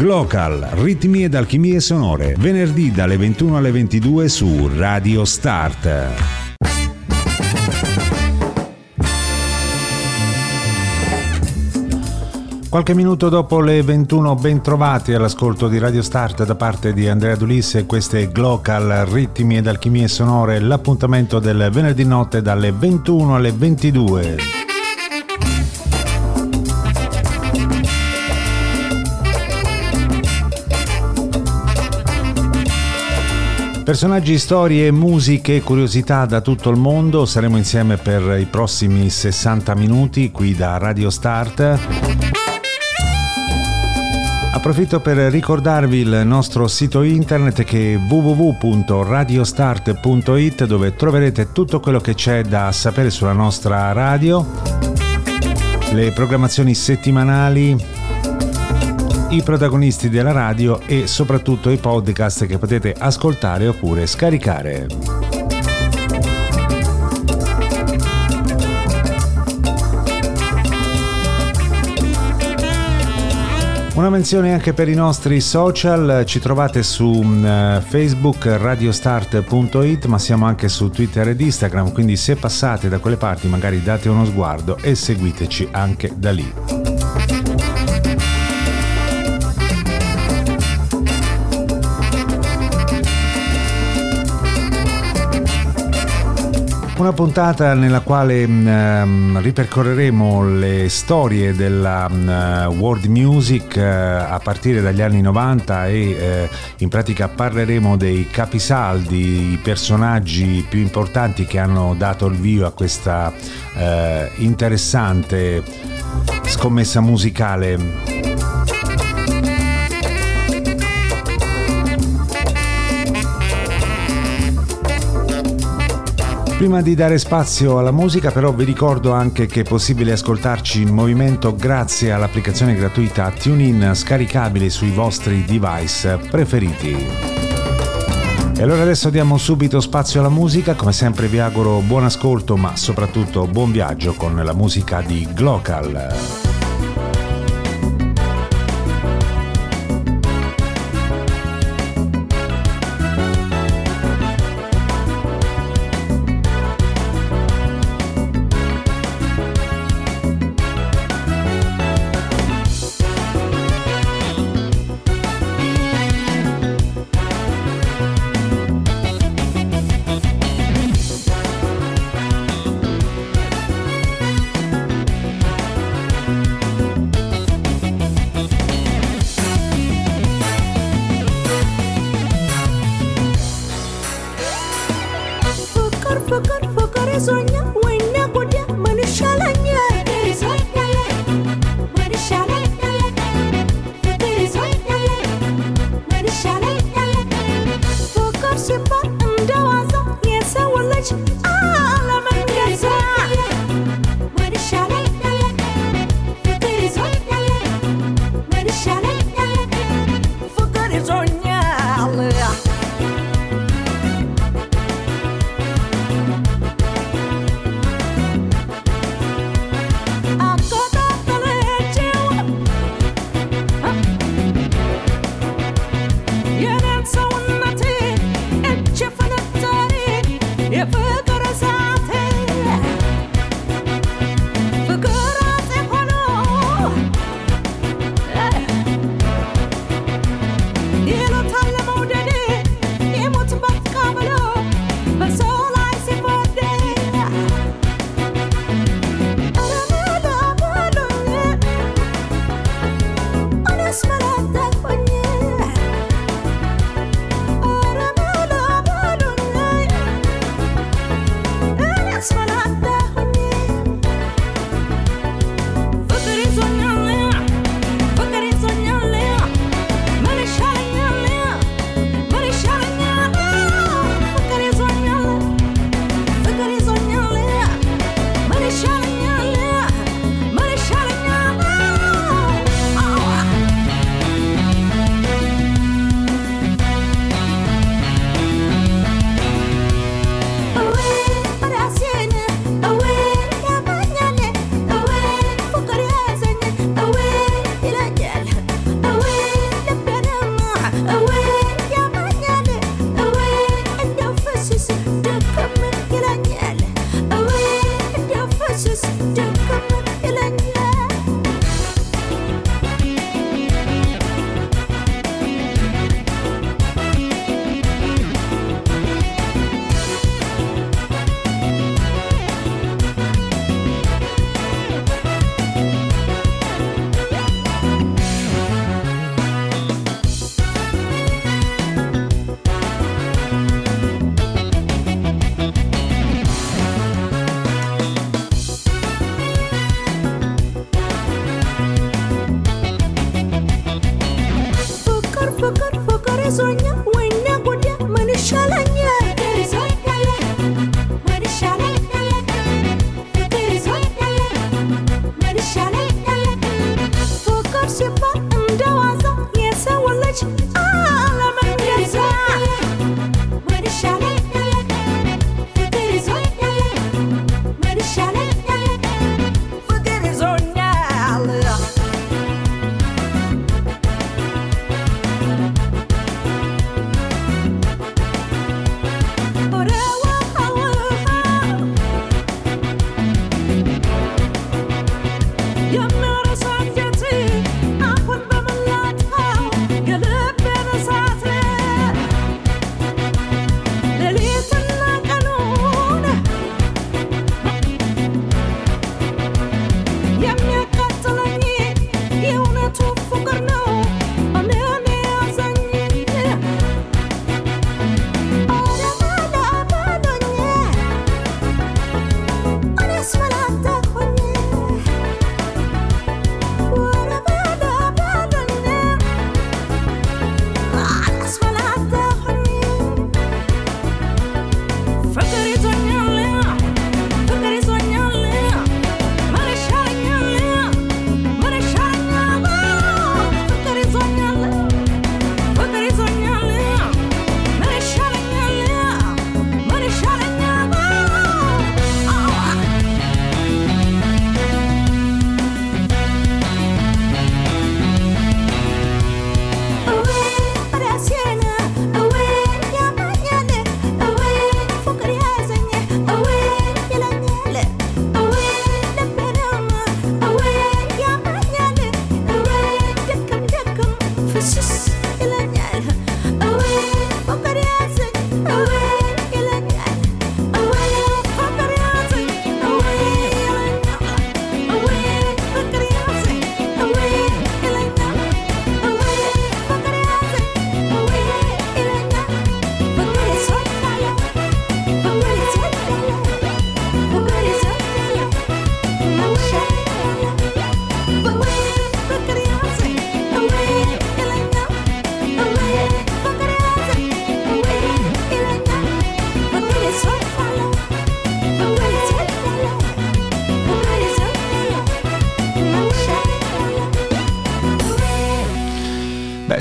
Glocal, ritmi ed alchimie sonore, venerdì dalle 21 alle 22 su Radio Start. Qualche minuto dopo le 21 ben trovati all'ascolto di Radio Start da parte di Andrea Dulisse, queste Glocal, ritmi ed alchimie sonore, l'appuntamento del venerdì notte dalle 21 alle 22. Personaggi, storie, musiche e curiosità da tutto il mondo. Saremo insieme per i prossimi 60 minuti qui da Radio Start. Approfitto per ricordarvi il nostro sito internet che è www.radiostart.it dove troverete tutto quello che c'è da sapere sulla nostra radio, le programmazioni settimanali, i protagonisti della radio e soprattutto i podcast che potete ascoltare oppure scaricare. Una menzione anche per i nostri social, ci trovate su uh, Facebook radiostart.it ma siamo anche su Twitter ed Instagram, quindi se passate da quelle parti magari date uno sguardo e seguiteci anche da lì. Una puntata nella quale um, ripercorreremo le storie della um, world music uh, a partire dagli anni 90 e uh, in pratica parleremo dei capisaldi, i personaggi più importanti che hanno dato il via a questa uh, interessante scommessa musicale Prima di dare spazio alla musica però vi ricordo anche che è possibile ascoltarci in movimento grazie all'applicazione gratuita TuneIn scaricabile sui vostri device preferiti. E allora adesso diamo subito spazio alla musica, come sempre vi auguro buon ascolto ma soprattutto buon viaggio con la musica di Glocal.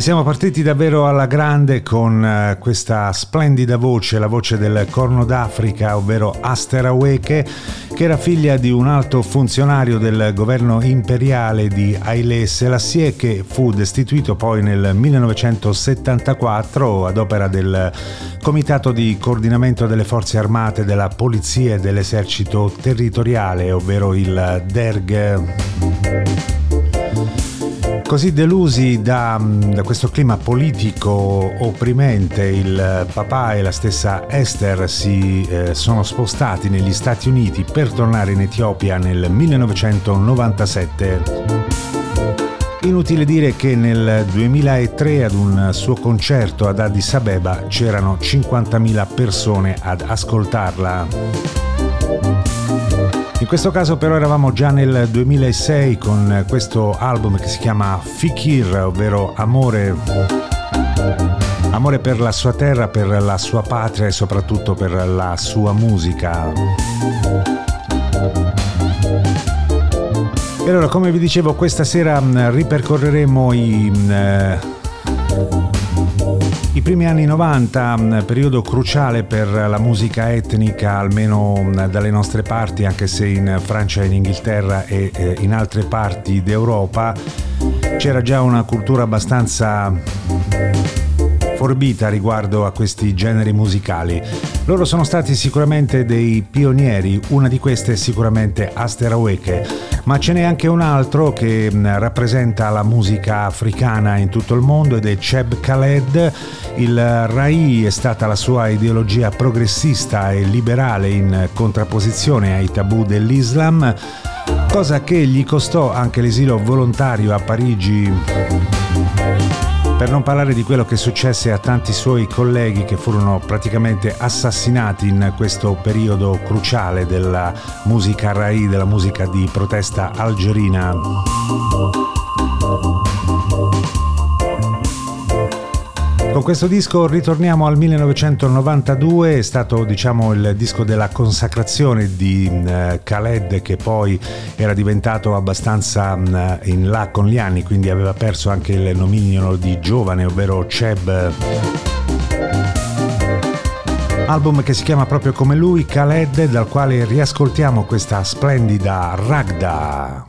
Siamo partiti davvero alla grande con uh, questa splendida voce, la voce del Corno d'Africa, ovvero Aster Aweke, che era figlia di un alto funzionario del governo imperiale di Haile Selassie che fu destituito poi nel 1974 ad opera del Comitato di coordinamento delle forze armate, della polizia e dell'esercito territoriale, ovvero il DERG. Così delusi da, mm, da, questo clima politico opprimente, il papà e la stessa Esther si eh, sono spostati negli Stati Uniti per tornare in Etiopia nel 1997. Inutile dire che nel 2003 ad un suo concerto ad Addis Abeba c'erano 50.000 persone ad ascoltarla. In questo caso però eravamo già nel 2006 con questo album che si chiama Fikir, ovvero amore, amore per la sua terra, per la sua patria e soprattutto per la sua musica. E allora, come vi dicevo, questa sera ripercorreremo i... Eh, i primi anni 90, mm, periodo cruciale per la musica etnica, almeno mm, dalle nostre parti, anche se in Francia, in Inghilterra e in altre parti d'Europa c'era già una cultura abbastanza forbita riguardo a questi generi musicali. Loro sono stati sicuramente dei pionieri, una di queste è sicuramente Aster Aweke, ma ce n'è anche un altro che mm, rappresenta la musica africana in tutto il mondo ed è Cheb Khaled. Il Rai è stata la sua ideologia progressista e liberale in contrapposizione ai tabù dell'Islam, cosa che gli costò anche l'esilio volontario a Parigi per non parlare di quello che successe a tanti suoi colleghi che furono praticamente assassinati in questo periodo cruciale della musica Rai, della musica di protesta algerina. Con questo disco ritorniamo al 1992, è stato diciamo il disco della consacrazione di uh, Khaled che poi era diventato abbastanza uh, in là con gli anni, quindi aveva perso anche il nomignolo di giovane, ovvero Cheb. Album che si chiama proprio come lui, Khaled, dal quale riascoltiamo questa splendida Ragda.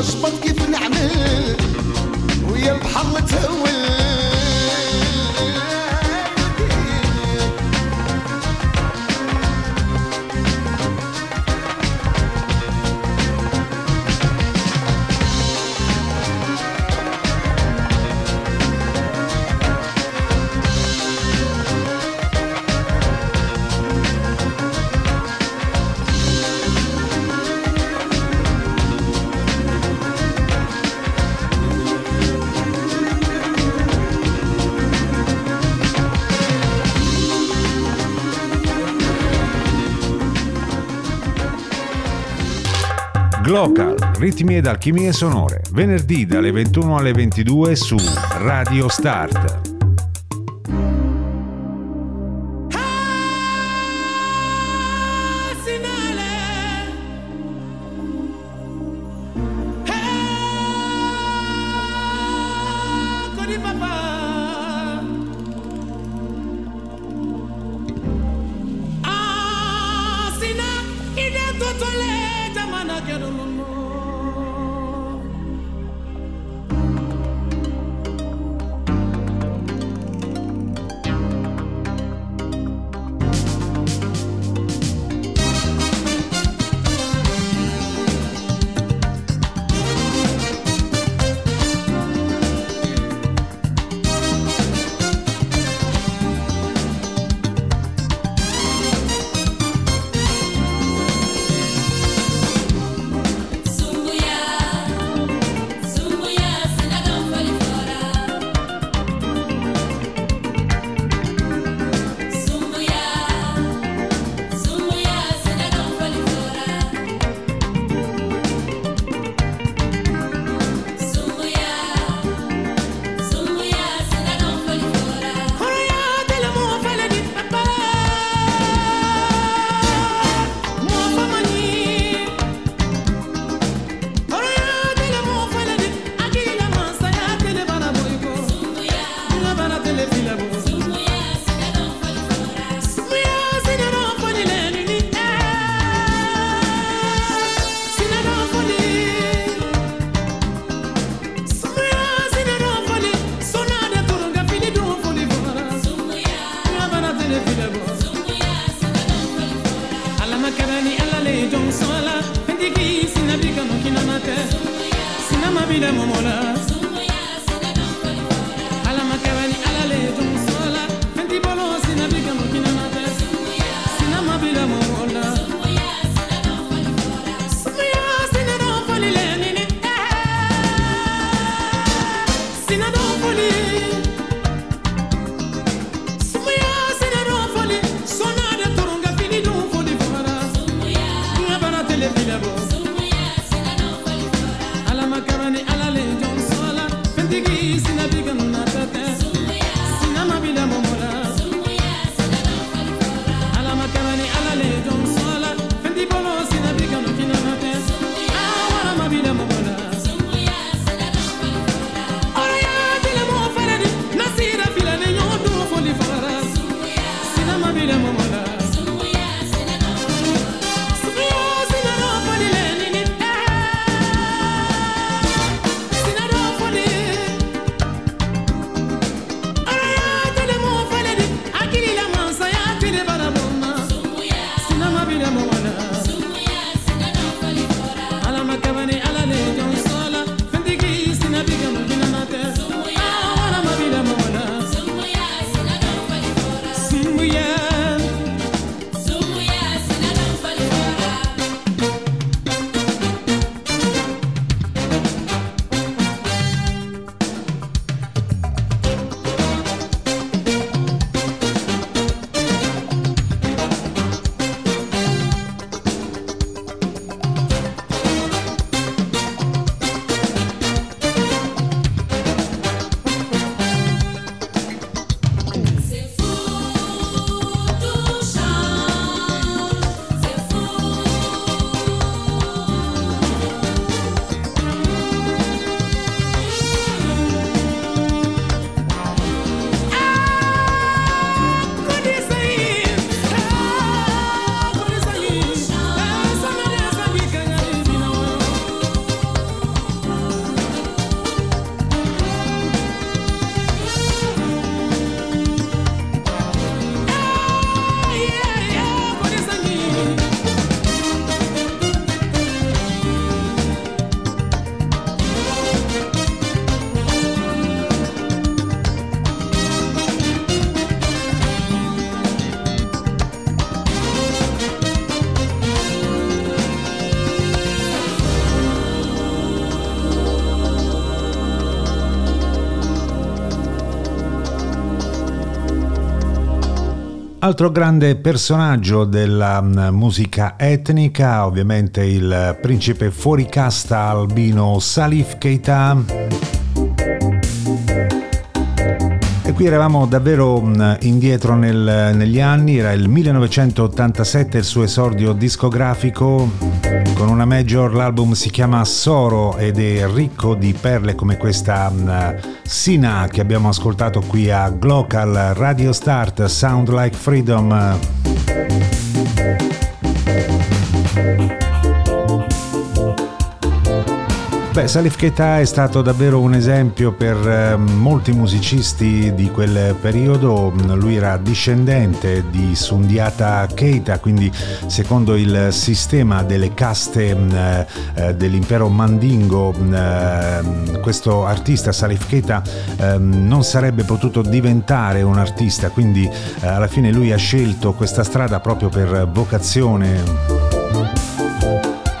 نشبط كيف نعمل؟ ويا البحر تهول Glocal, ritmi ed alchimie sonore, venerdì dalle 21 alle 22 su Radio Start. Altro grande personaggio della mm, musica etnica, ovviamente il principe fuori casta albino Salif Keita. Qui eravamo davvero mm, indietro nel, negli anni, era il 1987 il suo esordio discografico con una major, l'album si chiama Soro ed è ricco di perle come questa um, Sina che abbiamo ascoltato qui a Glocal Radio Start, Sound Like Freedom. Beh, Salif Keita è stato davvero un esempio per eh, molti musicisti di quel periodo. Lui era discendente di Sundiata Keita, quindi secondo il sistema delle caste mm, eh, dell'impero Mandingo, mm, eh, questo artista Salif Keita ehm, non sarebbe potuto diventare un artista, quindi eh, alla fine lui ha scelto questa strada proprio per vocazione.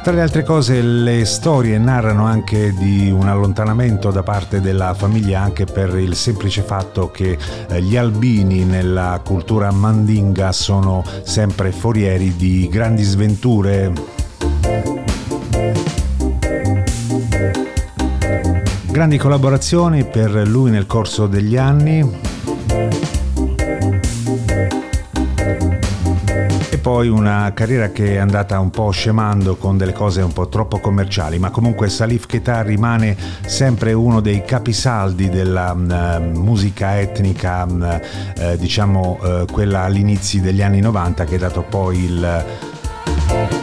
Tra le altre cose le storie narrano anche di un allontanamento da parte della famiglia anche per il semplice fatto che eh, gli albini nella cultura mandinga sono sempre forieri di grandi sventure. Grandi collaborazioni per lui nel corso degli anni, poi una carriera che è andata un po' scemando con delle cose un po' troppo commerciali, ma comunque Salif Keita rimane sempre uno dei capisaldi della uh, musica etnica, uh, diciamo uh, quella all'inizio degli anni 90 che ha dato poi il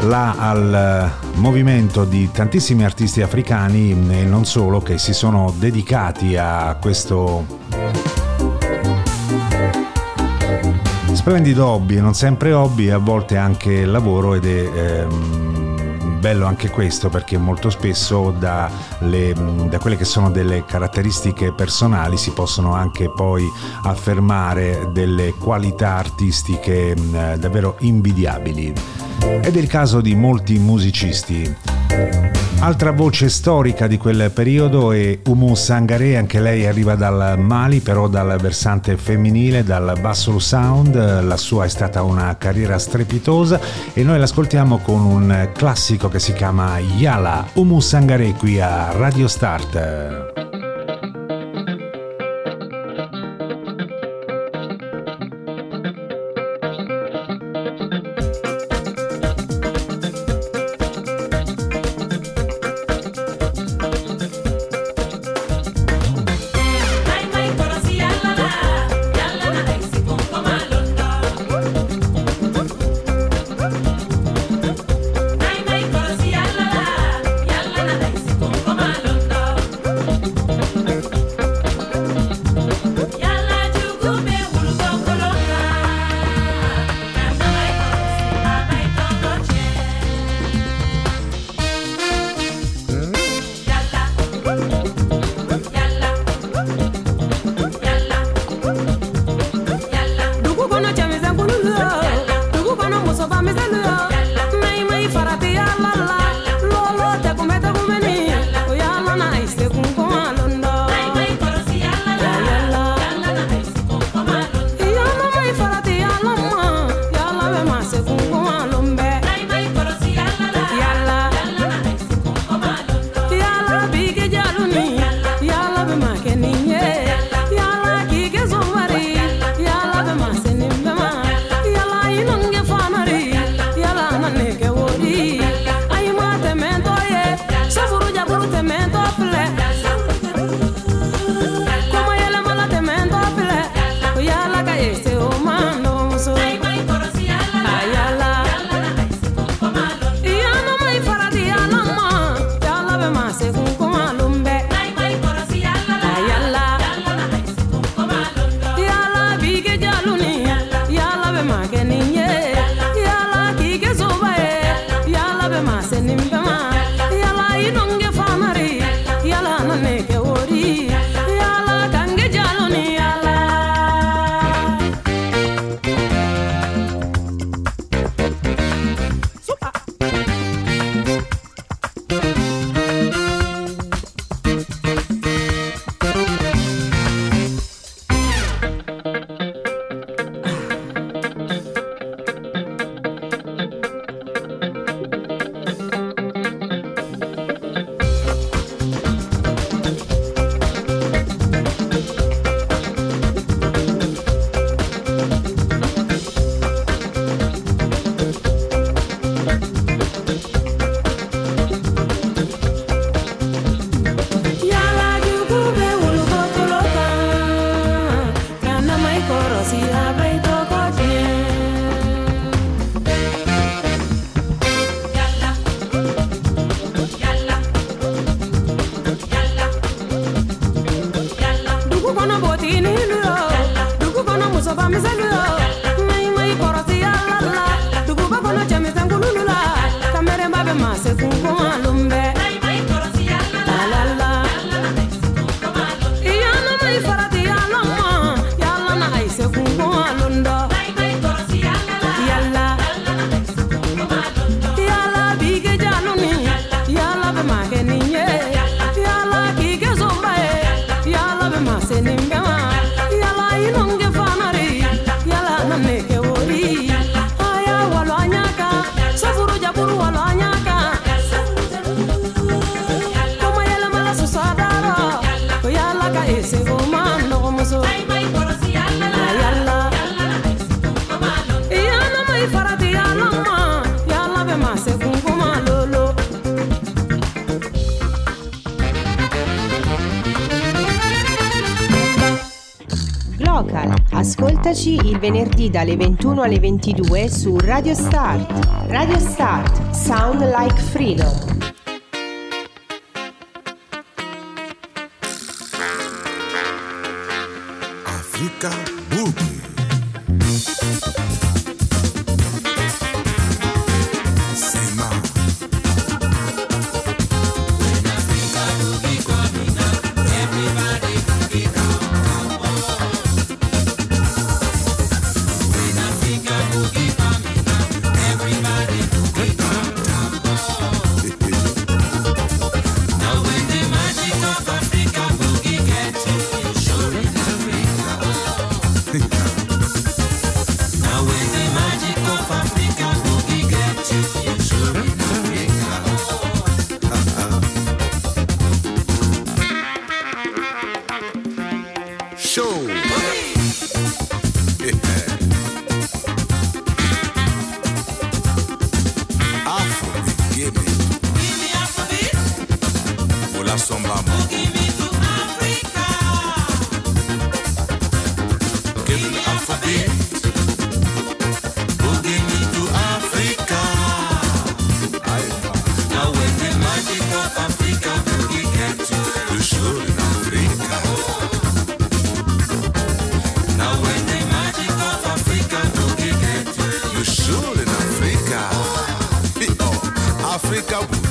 là al movimento di tantissimi artisti africani e non solo che si sono dedicati a questo splendido hobby, non sempre hobby, a volte anche lavoro ed è ehm, bello anche questo perché molto spesso da, le, da quelle che sono delle caratteristiche personali si possono anche poi affermare delle qualità artistiche davvero invidiabili. Ed è il caso di molti musicisti. Altra voce storica di quel periodo è Umu Sangare, anche lei arriva dal Mali, però dal versante femminile, dal Bassolo Sound, la sua è stata una carriera strepitosa e noi l'ascoltiamo con un classico che si chiama Yala, Umu Sangare qui a Radio Start. Ascoltaci il venerdì dalle 21 alle 22 su Radio Start. Radio Start, Sound Like Freedom. Africa.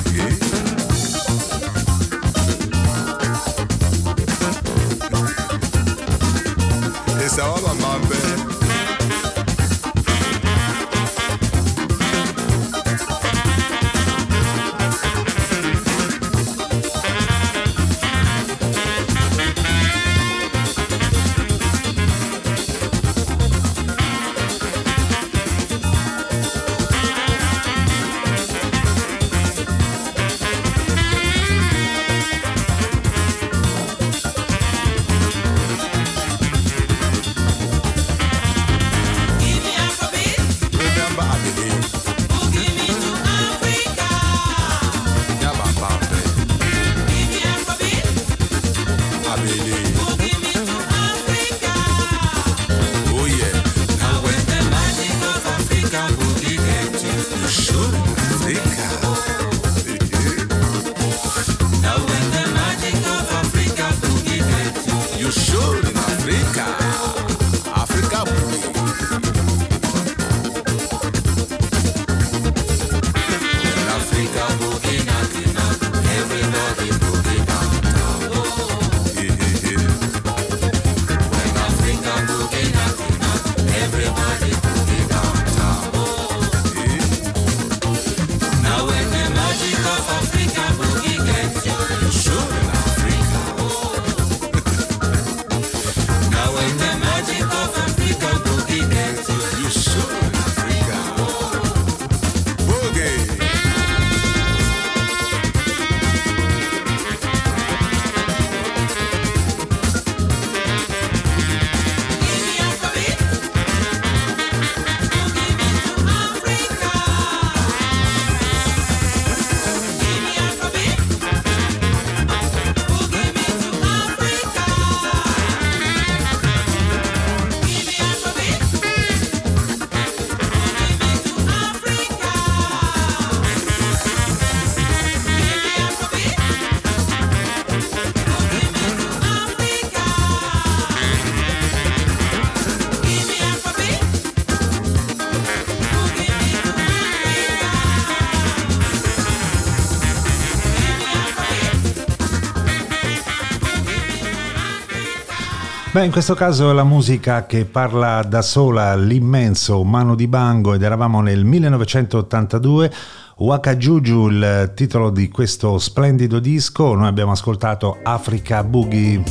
Beh, in questo caso la musica che parla da sola, l'immenso Mano di Bango ed eravamo nel 1982. Waka Juju, il titolo di questo splendido disco, noi abbiamo ascoltato Africa Boogie.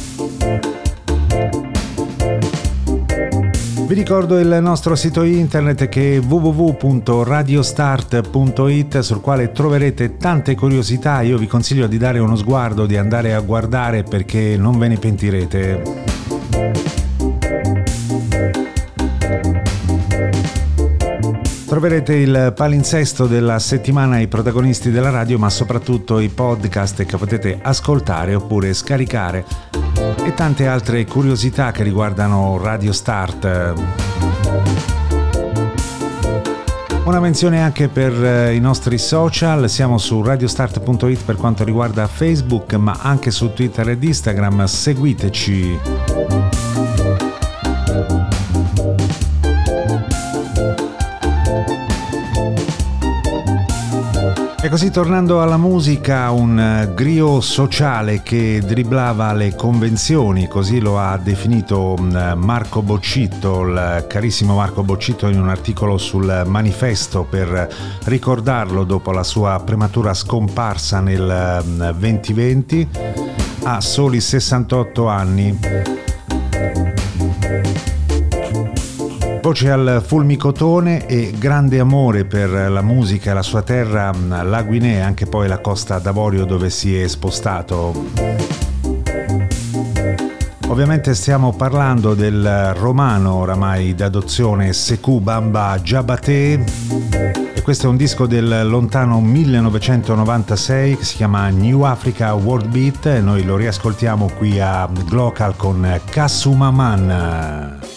Vi ricordo il nostro sito internet che è www.radiostart.it sul quale troverete tante curiosità. Io vi consiglio di dare uno sguardo, di andare a guardare perché non ve ne pentirete. Troverete il palinsesto della settimana i protagonisti della radio, ma soprattutto i podcast che potete ascoltare oppure scaricare e tante altre curiosità che riguardano Radio Start. Una menzione anche per eh, i nostri social, siamo su radiostart.it per quanto riguarda Facebook, ma anche su Twitter ed Instagram, seguiteci. E così tornando alla musica, un eh, griot sociale che dribblava le convenzioni, così lo ha definito mm, Marco Boccitto, il carissimo Marco Boccitto in un articolo sul manifesto per ricordarlo dopo la sua prematura scomparsa nel 2020 mm, a soli 68 anni. Voce al fulmicotone e grande amore per la musica e la sua terra, la Guinea e anche poi la Costa d'Avorio dove si è spostato. Ovviamente stiamo parlando del romano oramai d'adozione Sekou Bamba Jabate questo è un disco del lontano 1996 che si chiama New Africa World Beat e noi lo riascoltiamo qui a Glocal con Kasumaman.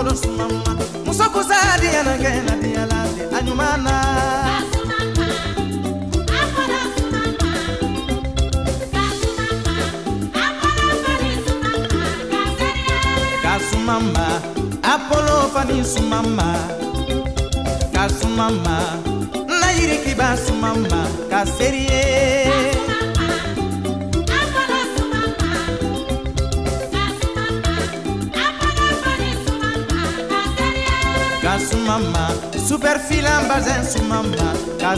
kolos mama muso kusa diana gena diala di anyumana Kasumama, Apollo fani kasu kasumama, na yiri kiba sumama, kaserie. sumama super filan bazin sumama ka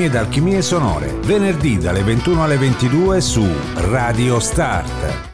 ritmi ed alchimie sonore, venerdì dalle 21 alle 22 su Radio Start.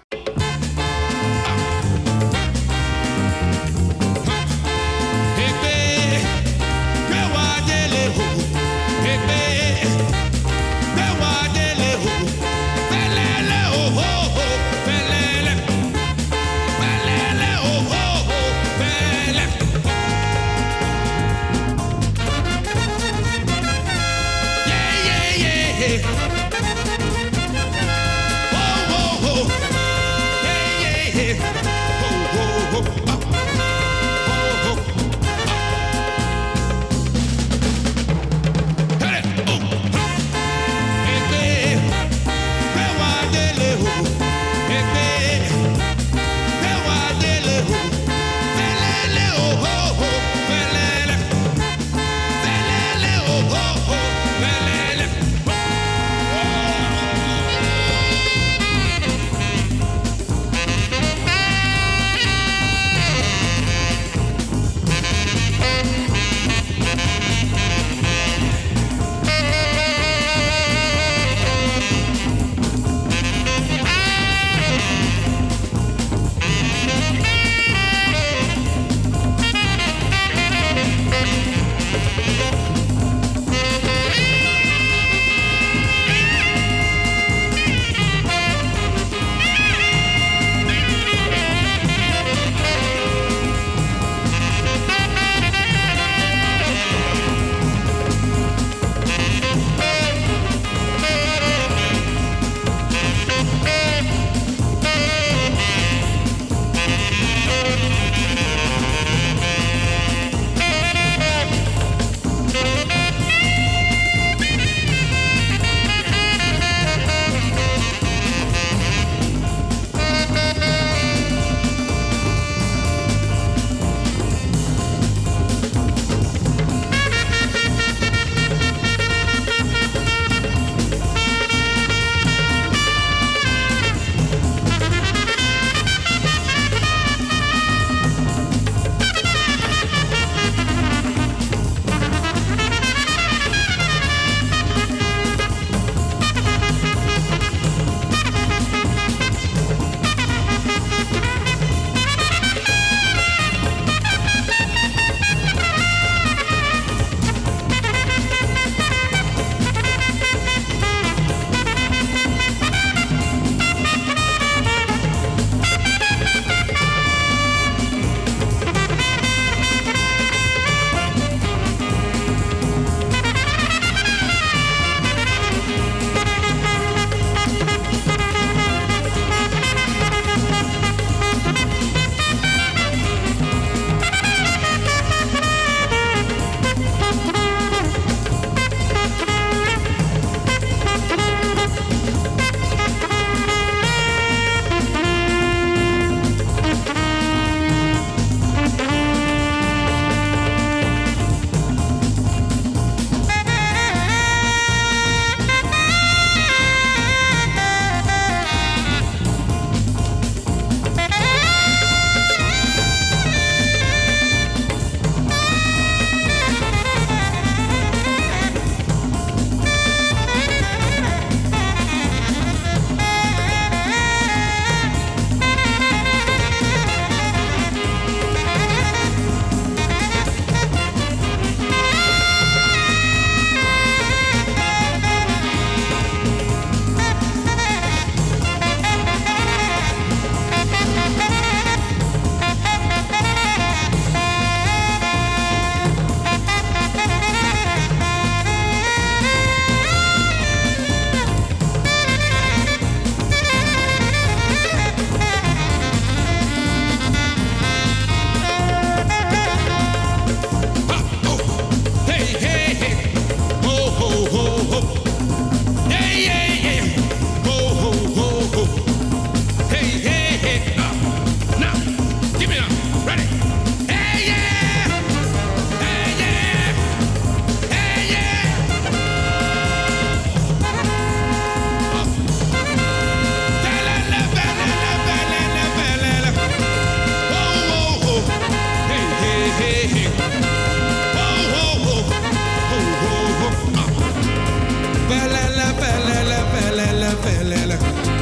E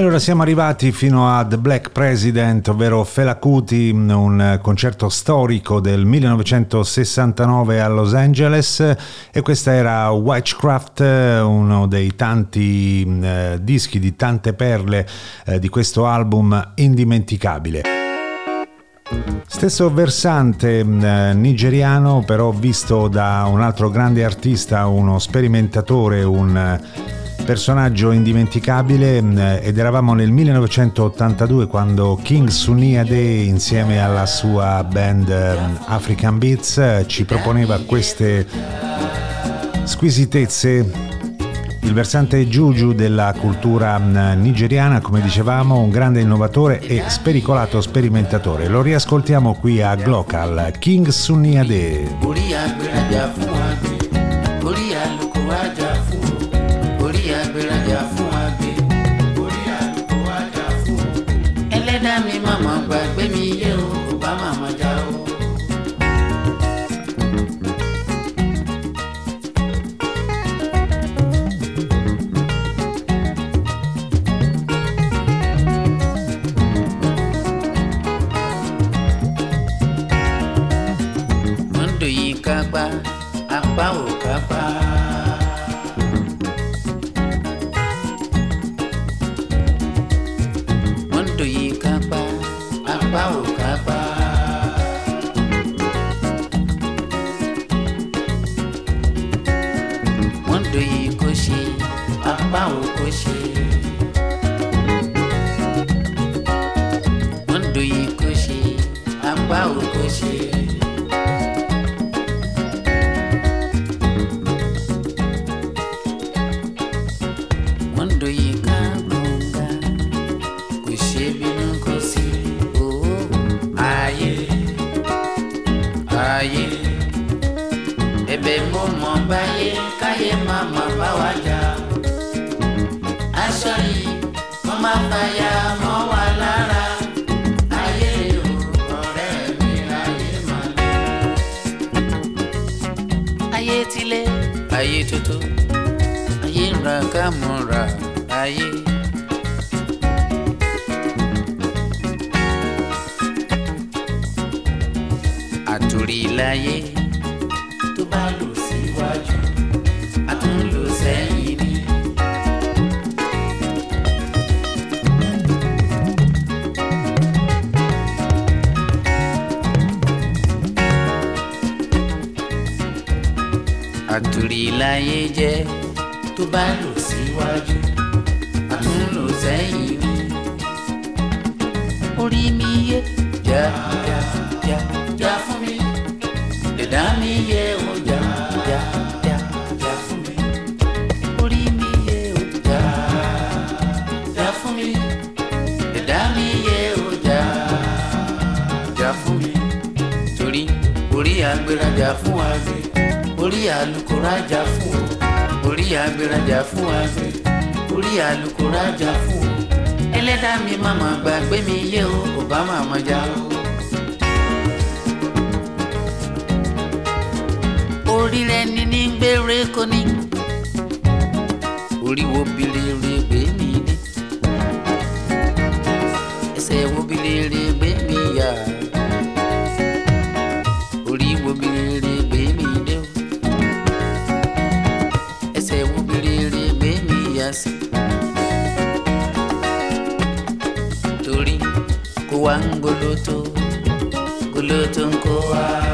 allora siamo arrivati fino a The Black President, ovvero Fela Kuti, un concerto storico del 1969 a Los Angeles e questa era Witchcraft, uno dei tanti eh, dischi, di tante perle eh, di questo album indimenticabile. Stesso versante eh, nigeriano, però visto da un altro grande artista, uno sperimentatore, un personaggio indimenticabile mm, ed eravamo nel 1982 quando King Sunniade insieme alla sua band mm, African Beats ci proponeva queste squisitezze il versante Juju della cultura mm, nigeriana, come dicevamo, un grande innovatore e spericolato sperimentatore. Lo riascoltiamo qui a Glocal, King Sunniade. ẹlẹ́dàá orí rẹ ní ní gbére kò ní orí wo bilere gbé mi dé ẹsẹ̀ wo bilere gbé mi yá orí wo bilere gbé mi dé o ẹsẹ̀ wo bilere gbé mi yá sí. torí kó wá ń goloto goloto ń kó wá.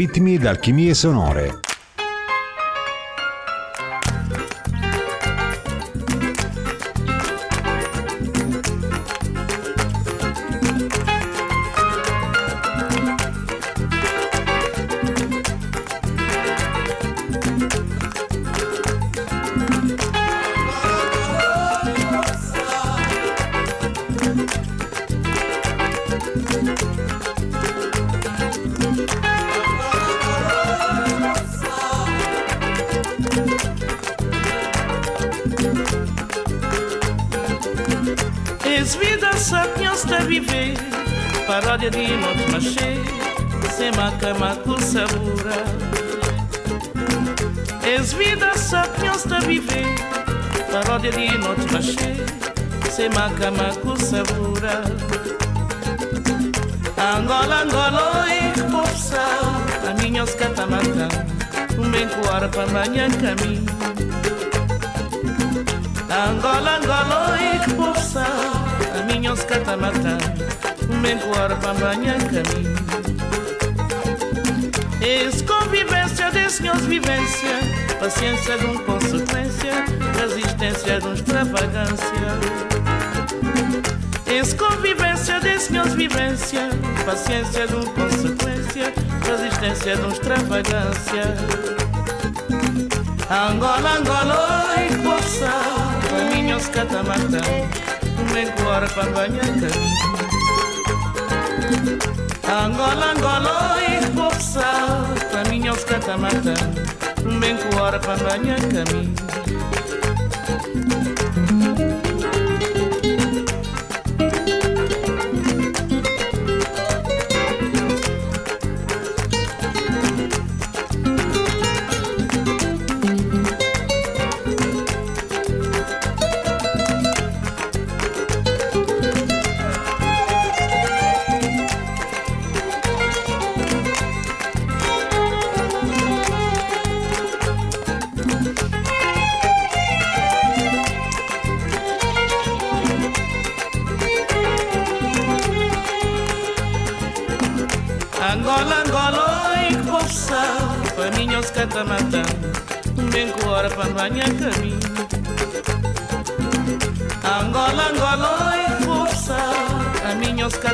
Ritmi ed alchimie sonore. De noite machê, sem macamaco sabura. Angola, Angola, oi, popsa, a minha os catamatã, um bem manhã. Angola, Angola, oi, popsa, a minha os catamatã, um bem manhã vivência, paciência de um consequência, resistência de um extravagância. Esse convivência de senhores vivência, paciência de um consequência, resistência de um extravagância. Angola, Angola, oi, poça, caminhos catamatã, nem cora para banhar caminho. Angola, Angola, oi, poça, caminhos catamatã, nem menguar para minha camisa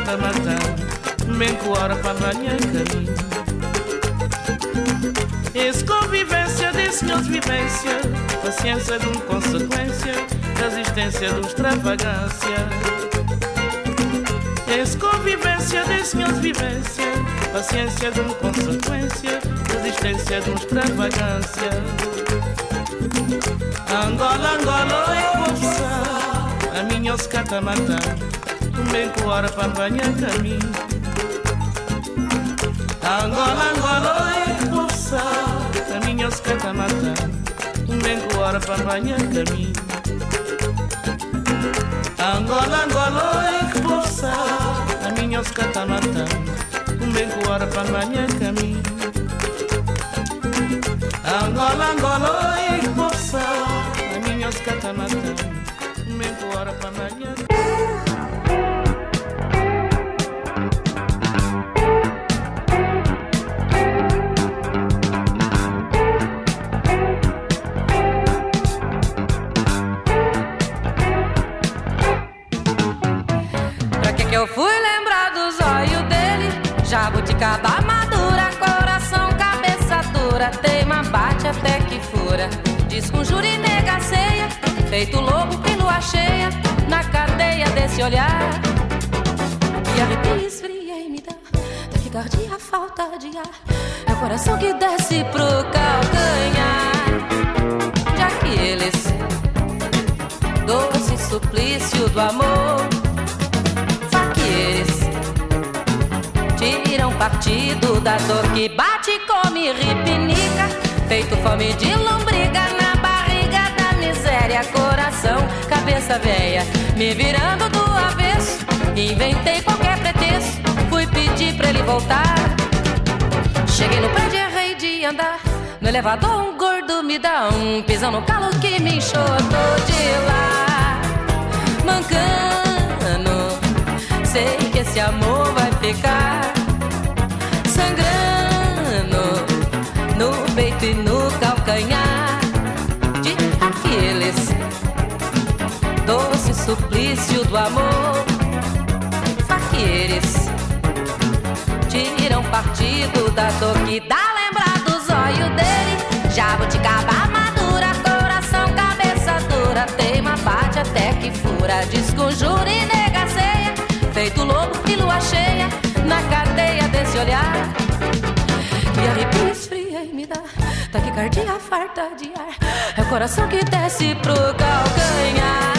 mata mata Mencoar para minha caminho Esse convivência desse meus vivência Paciência de uma consequência Da existência de uma extravagância. Esse convivência desse meus vivência Paciência de uma consequência Da existência de uma extravagância. Angola, Angola, eu vou a minha oscata mata. Tumekuwa pambanya kami Angola, Angola, expulsa Caminhos catamata Tumekuwa pambanya kami Angola, Angola, expulsa Caminhos catamata Tumekuwa pambanya kami Angola, Angola, expulsa Caminhos catamata Tumekuwa pambanya feito lobo em lua cheia, na cadeia desse olhar. E arrepio esfria e me dá taquicardia, falta de ar. É o coração que desce pro calcanhar. Já que eles, doce suplício do amor faqueires tiram partido da dor que bate, come, ripinica, feito fome de da coração, cabeça velha, me virando do avesso, inventei qualquer pretexto, fui pedir pra ele voltar. Cheguei no prédio, errei de andar. No elevador, um gordo me dá um pisão no calo que me. Tô de lá, mancando. Sei que esse amor vai ficar sangrando no peito e no calcanhar Aquiles. Doce suplício do amor, faqueires tiram partido da dor que dá lembrar do zóio dele. Jabuticaba madura, coração, cabeça dura, teima, bate até que fura, desconjura e negaceia, feito lobo e lua cheia, na cadeia desse olhar. E arrepio taquicardia, farta de ar, é o coração que desce pro calcanhar.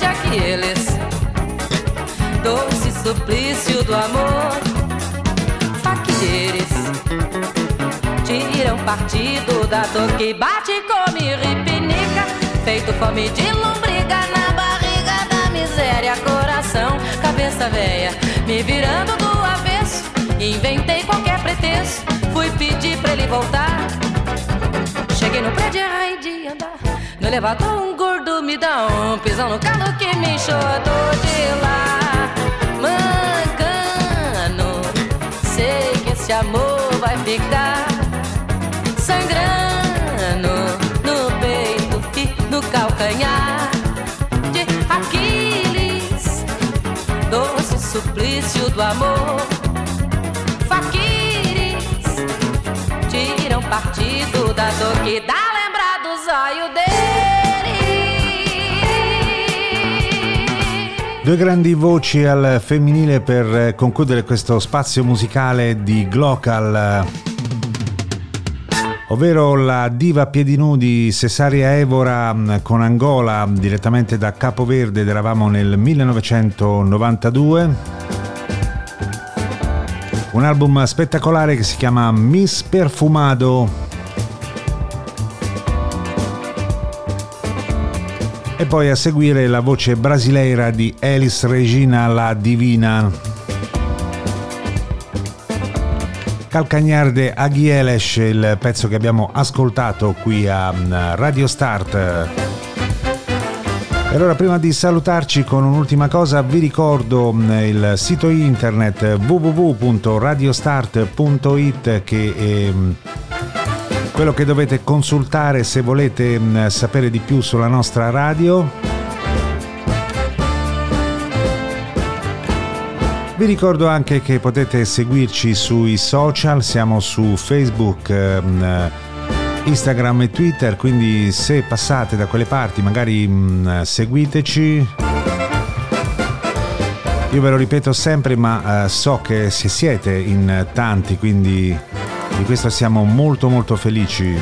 Já que eles doce suplício do amor. Faqueires tiram partido da dor que bate, come, ripinica, feito fome de lombriga na barriga da miséria, coração, cabeça velha, me virando do avesso, inventei qualquer pretexto, fui pedir pra ele voltar. Cheguei no prédio, errei de andar. No elevador, um gordo me dá um pisão no calo que me. Tô de lá, dor que dá lembrar do zóio dele. Due grandi voci al femminile per eh, concludere questo spazio musicale di Glocal, eh, ovvero la diva a piedi nudi Cesaria Evora mh, con Angola direttamente da Capoverde ed eravamo nel 1992. Un album spettacolare che si chiama Miss Perfumado. E poi a seguire la voce brasileira di Elis Regina La Divina. Calcagnarde Aghieles, il pezzo che abbiamo ascoltato qui a mm, Radio Start. E allora prima di salutarci con un'ultima cosa vi ricordo mm, il sito internet www.radiostart.it che mm, quello che dovete consultare se volete mm, sapere di più sulla nostra radio. Vi ricordo anche che potete seguirci sui social, siamo su Facebook, Instagram e Twitter, quindi se passate da quelle parti magari mm, seguiteci. Io ve lo ripeto sempre, ma uh, so che se siete in tanti, quindi di questo siamo molto molto felici.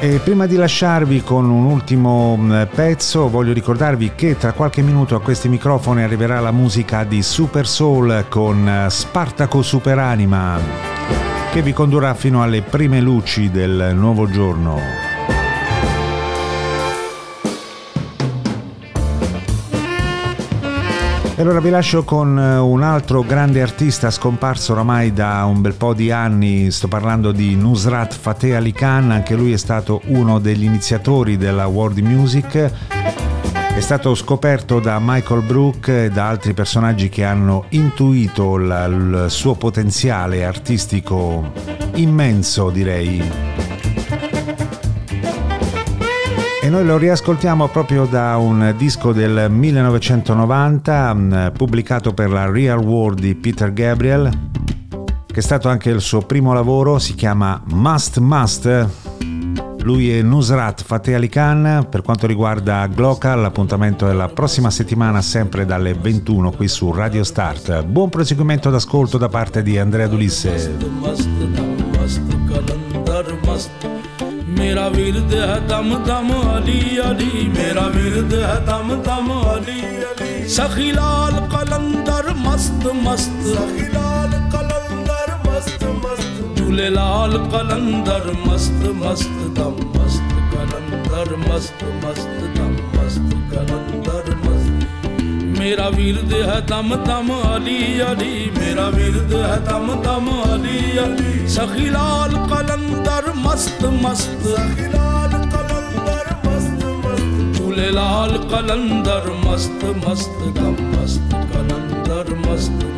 E prima di lasciarvi con un ultimo mm, pezzo voglio ricordarvi che tra qualche minuto a questi microfoni arriverà la musica di Super Soul con eh, Spartaco Superanima che vi condurrà fino alle prime luci del nuovo giorno. E allora vi lascio con eh, un altro grande artista scomparso oramai da un bel po' di anni, sto parlando di Nusrat Fateh Ali Khan, anche lui è stato uno degli iniziatori della world music. È stato scoperto da Michael Brook e da altri personaggi che hanno intuito il suo potenziale artistico immenso, direi. Noi lo riascoltiamo proprio da un disco del 1990 mm, pubblicato per la Real World di Peter Gabriel che è stato anche il suo primo lavoro, si chiama Must Must. Lui è Nusrat Fateh Ali Khan, per quanto riguarda Gloca l'appuntamento è la prossima settimana sempre dalle 21 qui su Radio Start. Buon proseguimento d'ascolto da parte di Andrea Dulisse. ਮੇਰਾ ਵਿਰਦ ਹੈ ਦਮ ਦਮ ਅਲੀ ਅਲੀ। ਮੇਰਾ ਵਿਰਦ ਹੈ ਦਮ ਦਮ ਅਲੀ ਅਲੀ। ਸਖੀ ਲਾਲ ਕਲੰਦਰ ਮਸਤ ਮਸਤ। ਸਖੀ ਲਾਲ ਕਲੰਦਰ ਮਸਤ ਮਸਤ। ਝੂਲੇ ਲਾਲ ਕਲੰਦਰ ਮਸਤ ਮਸਤ। ਦਮ ਮਸਤ ਕਲੰਦਰ ਮਸਤ ਮਸਤ। ਦਮ ਮਸਤ ਕਲੰਦਰ ਮੇਰਾ ਵੀਰਦ ਹੈ ਤਮ ਤਮ ਅਲੀ ਅਲੀ ਮੇਰਾ ਵੀਰਦ ਹੈ ਤਮ ਤਮ ਅਲੀ ਅਲੀ ਸਖੀ ਲਾਲ ਕਲੰਦਰ ਮਸਤ ਮਸਤ ਸਖੀ ਲਾਲ ਕਲੰਦਰ ਮਸਤ ਮਸਤ ਝੂਲੇ ਲਾਲ ਕਲੰਦਰ ਮਸਤ ਮਸਤ ਦਮ ਮਸਤ ਕਲੰਦਰ ਮਸਤ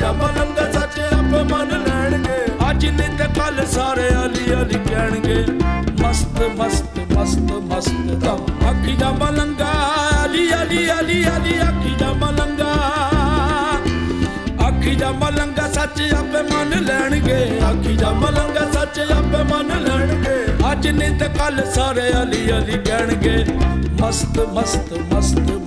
ਦਾ ਮਲੰਗਾ ਸੱਚ ਆਪੇ ਮੰਨ ਲੈਣਗੇ। ਅੱਜ ਨਹੀਂ ਤੇ ਕੱਲ ਸਾਰੇ ਅਲੀ ਅਲੀ ਕਹਿਣਗੇ। ਮਸਤ ਮਸਤ ਮਸਤ ਮਸਤ ਦਮ। ਅੱਖੀ ਦਾ ਮਲੰਗਾ ਅਲੀ ਅਲੀ ਅਲੀ ਅਲੀ ਅੱਖੀ ਦਾ ਮਲੰਗਾ। ਅੱਖੀ ਦਾ ਮਲੰਗਾ ਸੱਚ ਆਪੇ ਮੰਨ ਲੈਣਗੇ। ਅੱਖੀ ਦਾ ਮਲੰਗਾ ਸੱਚ ਆਪੇ ਮੰਨ ਲੈਣਗੇ। ਅੱਜ ਨਹੀਂ ਤੇ ਕੱਲ ਸਾਰੇ ਅਲੀ ਅਲੀ ਕਹਿਣਗੇ। ਮਸਤ ਮਸਤ ਮਸਤ ਮਸਤ ਦਮ